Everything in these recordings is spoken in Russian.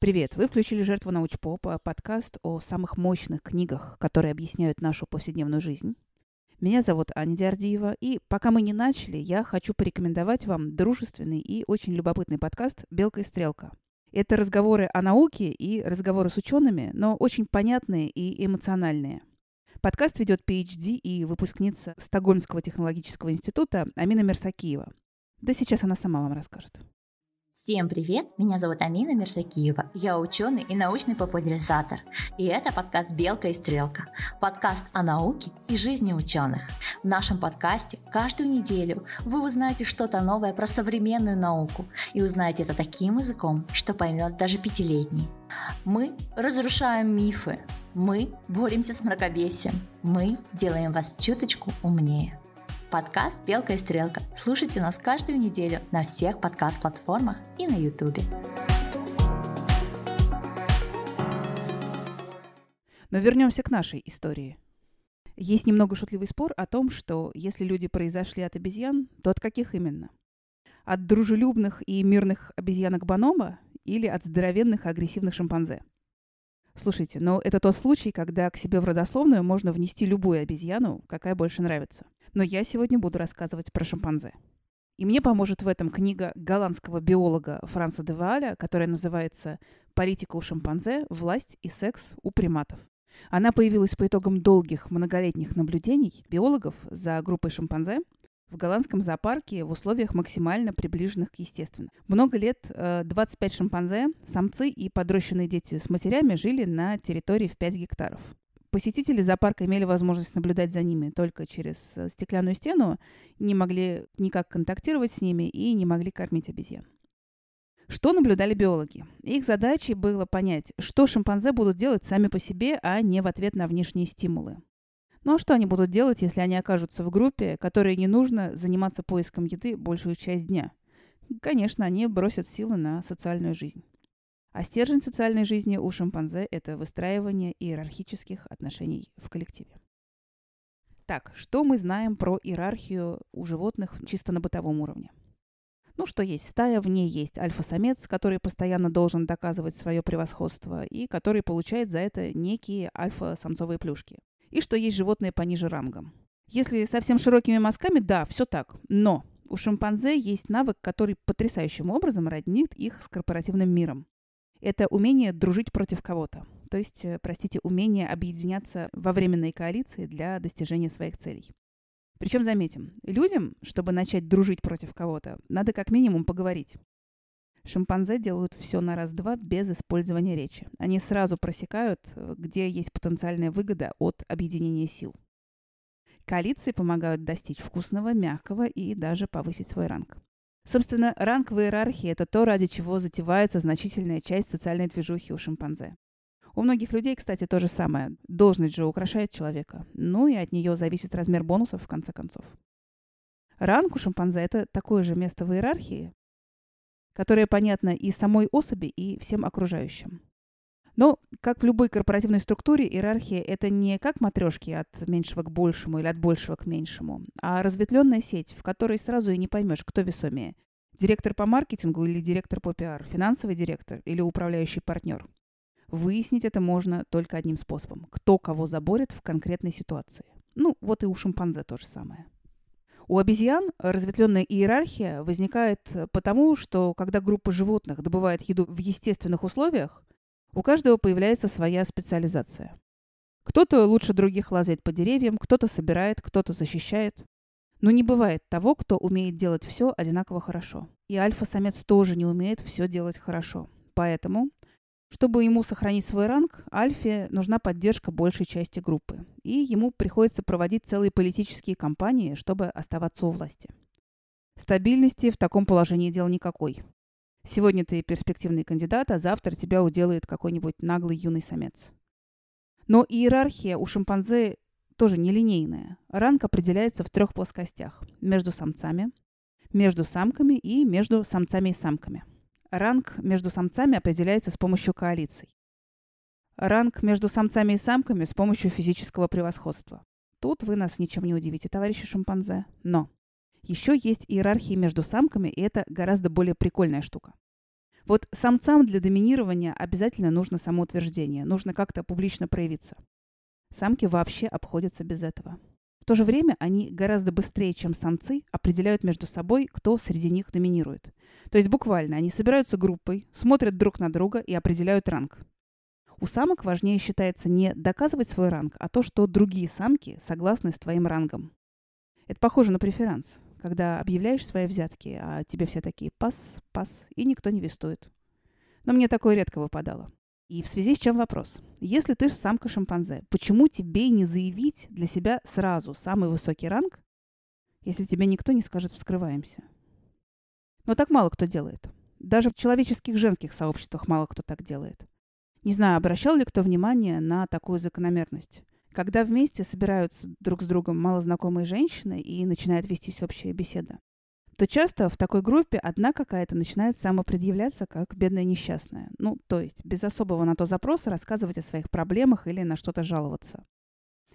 Привет! Вы включили «Жертву научпопа» – подкаст о самых мощных книгах, которые объясняют нашу повседневную жизнь. Меня зовут Аня Диардиева, и пока мы не начали, я хочу порекомендовать вам дружественный и очень любопытный подкаст «Белка и стрелка». Это разговоры о науке и разговоры с учеными, но очень понятные и эмоциональные. Подкаст ведет PhD и выпускница Стокгольмского технологического института Амина Мерсакиева. Да сейчас она сама вам расскажет. Всем привет! Меня зовут Амина Мерсакиева. Я ученый и научный популяризатор. И это подкаст «Белка и стрелка». Подкаст о науке и жизни ученых. В нашем подкасте каждую неделю вы узнаете что-то новое про современную науку и узнаете это таким языком, что поймет даже пятилетний. Мы разрушаем мифы. Мы боремся с мракобесием. Мы делаем вас чуточку умнее. Подкаст «Белка и стрелка». Слушайте нас каждую неделю на всех подкаст-платформах и на Ютубе. Но вернемся к нашей истории. Есть немного шутливый спор о том, что если люди произошли от обезьян, то от каких именно? От дружелюбных и мирных обезьянок Банома или от здоровенных агрессивных шимпанзе? Слушайте, но это тот случай, когда к себе в родословную можно внести любую обезьяну, какая больше нравится – но я сегодня буду рассказывать про шимпанзе. И мне поможет в этом книга голландского биолога Франца де Вааля, которая называется «Политика у шимпанзе. Власть и секс у приматов». Она появилась по итогам долгих многолетних наблюдений биологов за группой шимпанзе в голландском зоопарке в условиях максимально приближенных к естественным. Много лет 25 э, шимпанзе, самцы и подрощенные дети с матерями жили на территории в 5 гектаров. Посетители зоопарка имели возможность наблюдать за ними только через э, стеклянную стену, не могли никак контактировать с ними и не могли кормить обезьян. Что наблюдали биологи? Их задачей было понять, что шимпанзе будут делать сами по себе, а не в ответ на внешние стимулы. Ну а что они будут делать, если они окажутся в группе, которой не нужно заниматься поиском еды большую часть дня? Конечно, они бросят силы на социальную жизнь. А стержень социальной жизни у шимпанзе – это выстраивание иерархических отношений в коллективе. Так, что мы знаем про иерархию у животных чисто на бытовом уровне? Ну, что есть стая, в ней есть альфа-самец, который постоянно должен доказывать свое превосходство и который получает за это некие альфа-самцовые плюшки. И что есть животные пониже рангом. Если совсем широкими мазками, да, все так. Но у шимпанзе есть навык, который потрясающим образом роднит их с корпоративным миром это умение дружить против кого-то. То есть, э, простите, умение объединяться во временной коалиции для достижения своих целей. Причем, заметим, людям, чтобы начать дружить против кого-то, надо как минимум поговорить. Шимпанзе делают все на раз-два без использования речи. Они сразу просекают, э, где есть потенциальная выгода от объединения сил. Коалиции помогают достичь вкусного, мягкого и даже повысить свой ранг. Собственно, ранг в иерархии – это то, ради чего затевается значительная часть социальной движухи у шимпанзе. У многих людей, кстати, то же самое. Должность же украшает человека. Ну и от нее зависит размер бонусов, в конце концов. Ранг у шимпанзе – это такое же место в иерархии, которое понятно и самой особи, и всем окружающим. Но, как в любой корпоративной структуре, иерархия – это не как матрешки от меньшего к большему или от большего к меньшему, а разветвленная сеть, в которой сразу и не поймешь, кто весомее – директор по маркетингу или директор по пиар, финансовый директор или управляющий партнер. Выяснить это можно только одним способом – кто кого заборет в конкретной ситуации. Ну, вот и у шимпанзе то же самое. У обезьян разветвленная иерархия возникает потому, что когда группа животных добывает еду в естественных условиях, у каждого появляется своя специализация. Кто-то лучше других лазает по деревьям, кто-то собирает, кто-то защищает. Но не бывает того, кто умеет делать все одинаково хорошо. И альфа-самец тоже не умеет все делать хорошо. Поэтому, чтобы ему сохранить свой ранг, альфе нужна поддержка большей части группы. И ему приходится проводить целые политические кампании, чтобы оставаться у власти. Стабильности в таком положении дел никакой. Сегодня ты перспективный кандидат, а завтра тебя уделает какой-нибудь наглый юный самец. Но иерархия у шимпанзе тоже нелинейная. Ранг определяется в трех плоскостях. Между самцами, между самками и между самцами и самками. Ранг между самцами определяется с помощью коалиций. Ранг между самцами и самками с помощью физического превосходства. тут вы нас ничем не удивите, товарищи шимпанзе. Но еще есть иерархии между самками, и это гораздо более прикольная штука. Вот самцам для доминирования обязательно нужно самоутверждение, нужно как-то публично проявиться. Самки вообще обходятся без этого. То же время они гораздо быстрее, чем самцы, определяют между собой, кто среди них доминирует. То есть буквально они собираются группой, смотрят друг на друга и определяют ранг. У самок важнее считается не доказывать свой ранг, а то, что другие самки согласны с твоим рангом. Это похоже на преферанс когда объявляешь свои взятки, а тебе все такие «пас, пас», и никто не вестует. Но мне такое редко выпадало. И в связи с чем вопрос? Если ты самка шимпанзе, почему тебе не заявить для себя сразу самый высокий ранг, если тебе никто не скажет «вскрываемся»? Но так мало кто делает. Даже в человеческих женских сообществах мало кто так делает. Не знаю, обращал ли кто внимание на такую закономерность. Когда вместе собираются друг с другом малознакомые женщины и начинает вестись общая беседа, то часто в такой группе одна какая-то начинает самопредъявляться как бедная несчастная. Ну, то есть без особого на то запроса рассказывать о своих проблемах или на что-то жаловаться.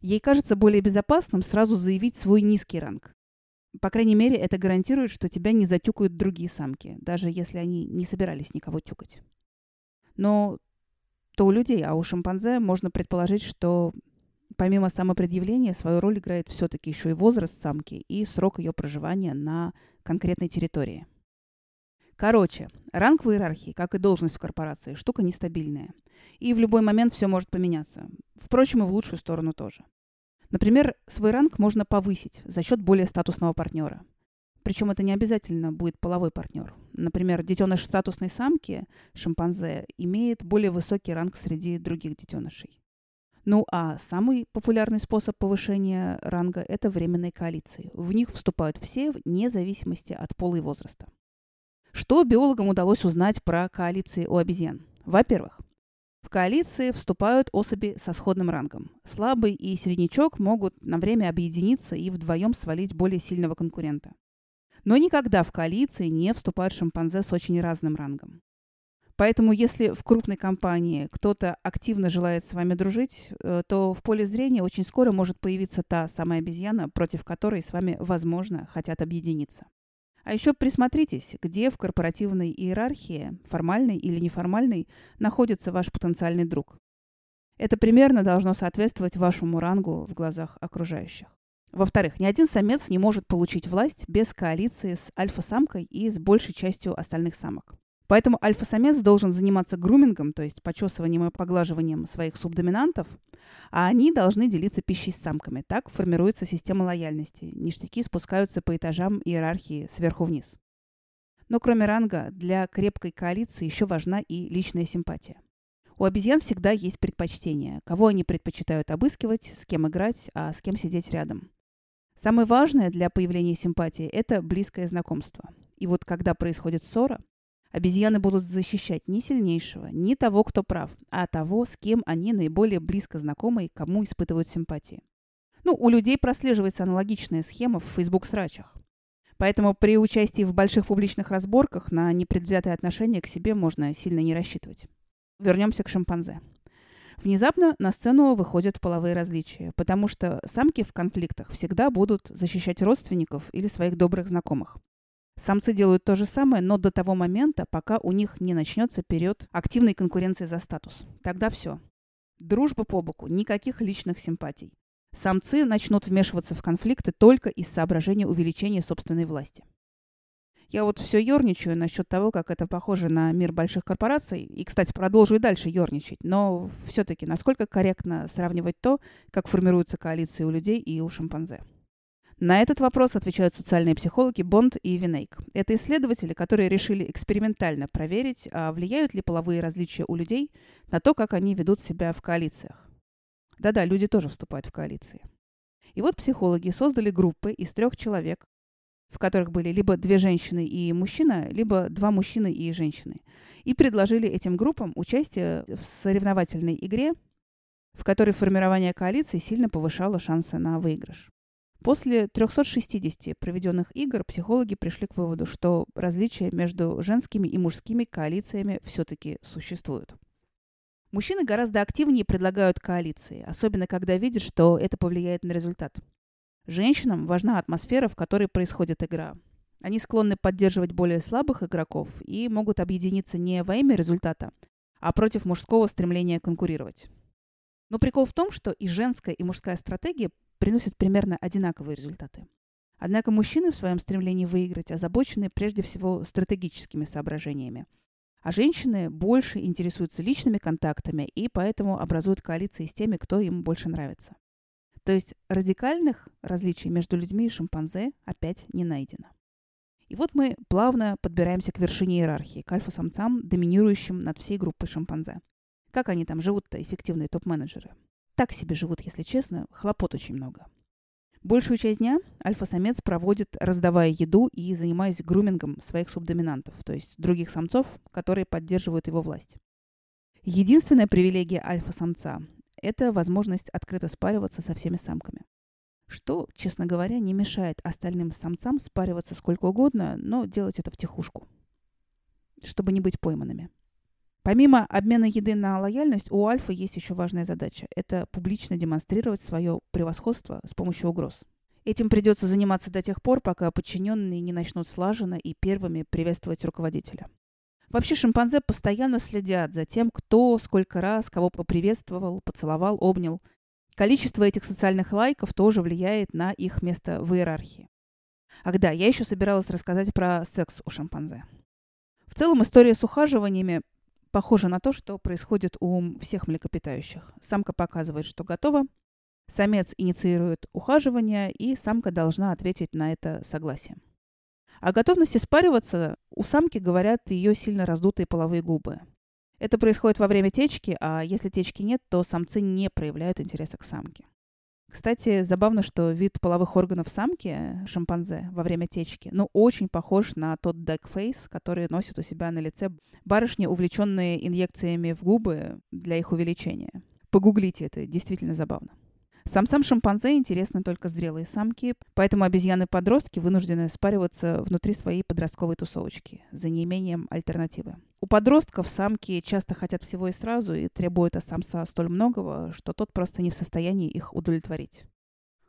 Ей кажется более безопасным сразу заявить свой низкий ранг. По крайней мере, это гарантирует, что тебя не затюкают другие самки, даже если они не собирались никого тюкать. Но то у людей, а у шимпанзе можно предположить, что Помимо самопредъявления, свою роль играет все-таки еще и возраст самки и срок ее проживания на конкретной территории. Короче, ранг в иерархии, как и должность в корпорации, штука нестабильная. И в любой момент все может поменяться. Впрочем, и в лучшую сторону тоже. Например, свой ранг можно повысить за счет более статусного партнера. Причем это не обязательно будет половой партнер. Например, детеныш статусной самки, шимпанзе, имеет более высокий ранг среди других детенышей. Ну а самый популярный способ повышения ранга – это временные коалиции. В них вступают все вне зависимости от пола и возраста. Что биологам удалось узнать про коалиции у обезьян? Во-первых, в коалиции вступают особи со сходным рангом. Слабый и среднячок могут на время объединиться и вдвоем свалить более сильного конкурента. Но никогда в коалиции не вступают шимпанзе с очень разным рангом. Поэтому, если в крупной компании кто-то активно желает с вами дружить, э, то в поле зрения очень скоро может появиться та самая обезьяна, против которой с вами, возможно, хотят объединиться. А еще присмотритесь, где в корпоративной иерархии, формальной или неформальной, находится ваш потенциальный друг. Это примерно должно соответствовать вашему рангу в глазах окружающих. Во-вторых, ни один самец не может получить власть без коалиции с альфа-самкой и с большей частью остальных самок. Поэтому альфа-самец должен заниматься грумингом, то есть почесыванием и поглаживанием своих субдоминантов, а они должны делиться пищей с самками. Так формируется система лояльности. Ништяки спускаются по этажам иерархии сверху вниз. Но кроме ранга, для крепкой коалиции еще важна и личная симпатия. У обезьян всегда есть предпочтение, кого они предпочитают обыскивать, с кем играть, а с кем сидеть рядом. Самое важное для появления симпатии – это близкое знакомство. И вот когда происходит ссора, Обезьяны будут защищать не сильнейшего, не того, кто прав, а того, с кем они наиболее близко знакомы и кому испытывают симпатии. Ну, у людей прослеживается аналогичная схема в Facebook-срачах. Поэтому при участии в больших публичных разборках на непредвзятое отношение к себе можно сильно не рассчитывать. Вернемся к шимпанзе. Внезапно на сцену выходят половые различия, потому что самки в конфликтах всегда будут защищать родственников или своих добрых знакомых. Самцы делают то же самое, но до того момента, пока у них не начнется период активной конкуренции за статус. Тогда все. Дружба по боку, никаких личных симпатий. Самцы начнут вмешиваться в конфликты только из соображения увеличения собственной власти. Я вот все ерничаю насчет того, как это похоже на мир больших корпораций. И, кстати, продолжу и дальше ерничать. Но все-таки насколько корректно сравнивать то, как формируются коалиции у людей и у шимпанзе? На этот вопрос отвечают социальные психологи Бонд и Винейк. Это исследователи, которые решили экспериментально проверить, а влияют ли половые различия у людей на то, как они ведут себя в коалициях. Да-да, люди тоже вступают в коалиции. И вот психологи создали группы из трех человек, в которых были либо две женщины и мужчина, либо два мужчины и женщины. И предложили этим группам участие в соревновательной игре, в которой формирование коалиции сильно повышало шансы на выигрыш. После 360 проведенных игр психологи пришли к выводу, что различия между женскими и мужскими коалициями все-таки существуют. Мужчины гораздо активнее предлагают коалиции, особенно когда видят, что это повлияет на результат. Женщинам важна атмосфера, в которой происходит игра. Они склонны поддерживать более слабых игроков и могут объединиться не во имя результата, а против мужского стремления конкурировать. Но прикол в том, что и женская, и мужская стратегия приносят примерно одинаковые результаты. Однако мужчины в своем стремлении выиграть озабочены прежде всего стратегическими соображениями – а женщины больше интересуются личными контактами и поэтому образуют коалиции с теми, кто им больше нравится. То есть радикальных различий между людьми и шимпанзе опять не найдено. И вот мы плавно подбираемся к вершине иерархии, к альфа-самцам, доминирующим над всей группой шимпанзе. Как они там живут-то, эффективные топ-менеджеры? Так себе живут, если честно, хлопот очень много. Большую часть дня альфа-самец проводит, раздавая еду и занимаясь грумингом своих субдоминантов, то есть других самцов, которые поддерживают его власть. Единственная привилегия альфа-самца – это возможность открыто спариваться со всеми самками. Что, честно говоря, не мешает остальным самцам спариваться сколько угодно, но делать это втихушку, чтобы не быть пойманными. Помимо обмена еды на лояльность, у альфа есть еще важная задача. Это публично демонстрировать свое превосходство с помощью угроз. Этим придется заниматься до тех пор, пока подчиненные не начнут слаженно и первыми приветствовать руководителя. Вообще шимпанзе постоянно следят за тем, кто сколько раз кого поприветствовал, поцеловал, обнял. Количество этих социальных лайков тоже влияет на их место в иерархии. Ах да, я еще собиралась рассказать про секс у шимпанзе. В целом история с ухаживаниями похоже на то, что происходит у всех млекопитающих. Самка показывает, что готова, самец инициирует ухаживание, и самка должна ответить на это согласием. О готовности спариваться у самки говорят ее сильно раздутые половые губы. Это происходит во время течки, а если течки нет, то самцы не проявляют интереса к самке. Кстати, забавно, что вид половых органов самки, шимпанзе, во время течки, ну, очень похож на тот декфейс, который носит у себя на лице барышни, увлеченные инъекциями в губы для их увеличения. Погуглите это, действительно забавно. Самцам шимпанзе интересны только зрелые самки, поэтому обезьяны-подростки вынуждены спариваться внутри своей подростковой тусовочки за неимением альтернативы. У подростков самки часто хотят всего и сразу и требуют от самца столь многого, что тот просто не в состоянии их удовлетворить.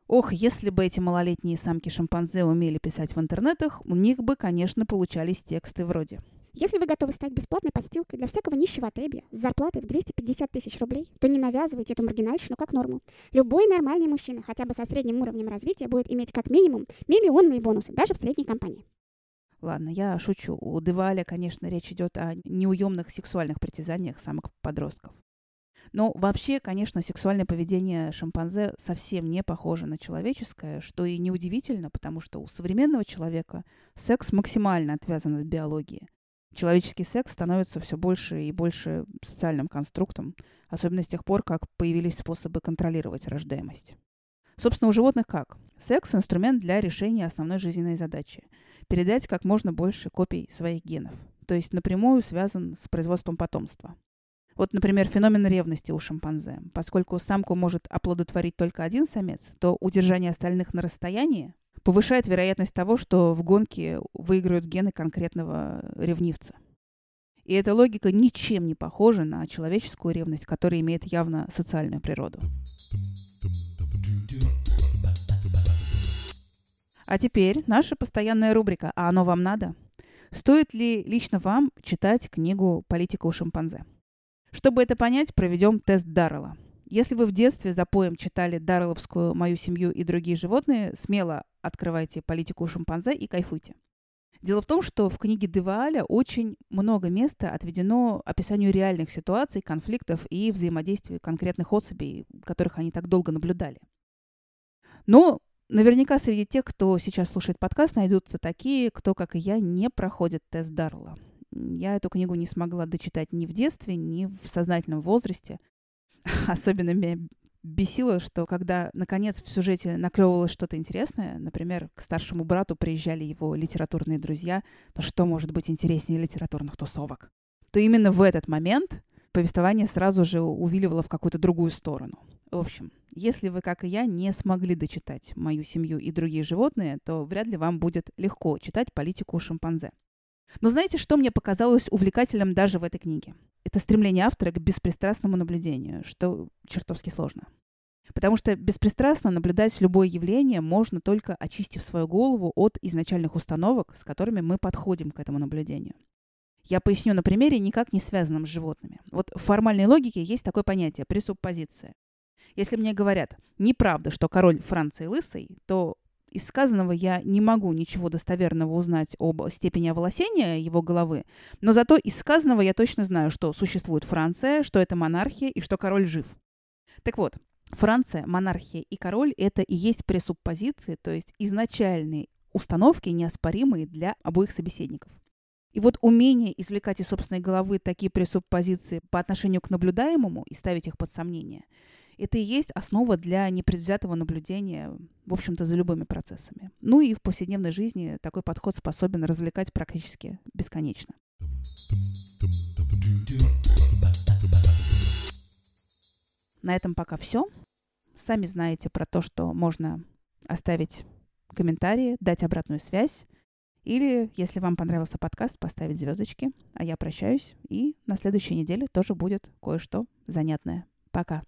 Ох, если бы эти малолетние самки-шимпанзе умели писать в интернетах, у них бы, конечно, получались тексты вроде если вы готовы стать бесплатной подстилкой для всякого нищего отребья с зарплатой в 250 тысяч рублей, то не навязывайте эту маргинальщину как норму. Любой нормальный мужчина хотя бы со средним уровнем развития будет иметь как минимум миллионные бонусы, даже в средней компании. Ладно, я шучу. У Деваля, конечно, речь идет о неуемных сексуальных притязаниях самых подростков. Но вообще, конечно, сексуальное поведение шимпанзе совсем не похоже на человеческое, что и неудивительно, потому что у современного человека секс максимально отвязан от биологии. Человеческий секс становится все больше и больше социальным конструктом, особенно с тех пор, как появились способы контролировать рождаемость. Собственно, у животных как? Секс – инструмент для решения основной жизненной задачи – передать как можно больше копий своих генов, то есть напрямую связан с производством потомства. Вот, например, феномен ревности у шимпанзе. Поскольку самку может оплодотворить только один самец, то удержание остальных на расстоянии повышает вероятность того, что в гонке выиграют гены конкретного ревнивца. И эта логика ничем не похожа на человеческую ревность, которая имеет явно социальную природу. А теперь наша постоянная рубрика «А оно вам надо?». Стоит ли лично вам читать книгу «Политика у шимпанзе»? Чтобы это понять, проведем тест Даррелла. Если вы в детстве за поем читали Даррелловскую «Мою семью и другие животные», смело открывайте политику шимпанзе и кайфуйте. Дело в том, что в книге Девааля очень много места отведено описанию реальных ситуаций, конфликтов и взаимодействия конкретных особей, которых они так долго наблюдали. Но наверняка среди тех, кто сейчас слушает подкаст, найдутся такие, кто, как и я, не проходит тест Дарла. Я эту книгу не смогла дочитать ни в детстве, ни в сознательном возрасте. Особенно меня бесило, что когда, наконец, в сюжете наклевывалось что-то интересное, например, к старшему брату приезжали его литературные друзья, то что может быть интереснее литературных тусовок? То именно в этот момент повествование сразу же увиливало в какую-то другую сторону. В общем, если вы, как и я, не смогли дочитать «Мою семью и другие животные», то вряд ли вам будет легко читать политику шимпанзе. Но знаете, что мне показалось увлекательным даже в этой книге? это стремление автора к беспристрастному наблюдению, что чертовски сложно. Потому что беспристрастно наблюдать любое явление можно только очистив свою голову от изначальных установок, с которыми мы подходим к этому наблюдению. Я поясню на примере, никак не связанном с животными. Вот в формальной логике есть такое понятие – пресуппозиция. Если мне говорят «неправда, что король Франции лысый», то из сказанного я не могу ничего достоверного узнать об степени оволосения его головы, но зато из сказанного я точно знаю, что существует Франция, что это монархия и что король жив. Так вот, Франция, монархия и король – это и есть пресуппозиции, то есть изначальные установки, неоспоримые для обоих собеседников. И вот умение извлекать из собственной головы такие пресуппозиции по отношению к наблюдаемому и ставить их под сомнение – это и есть основа для непредвзятого наблюдения, в общем-то, за любыми процессами. Ну и в повседневной жизни такой подход способен развлекать практически бесконечно. На этом пока все. Сами знаете про то, что можно оставить комментарии, дать обратную связь. Или, если вам понравился подкаст, поставить звездочки. А я прощаюсь. И на следующей неделе тоже будет кое-что занятное. Пока.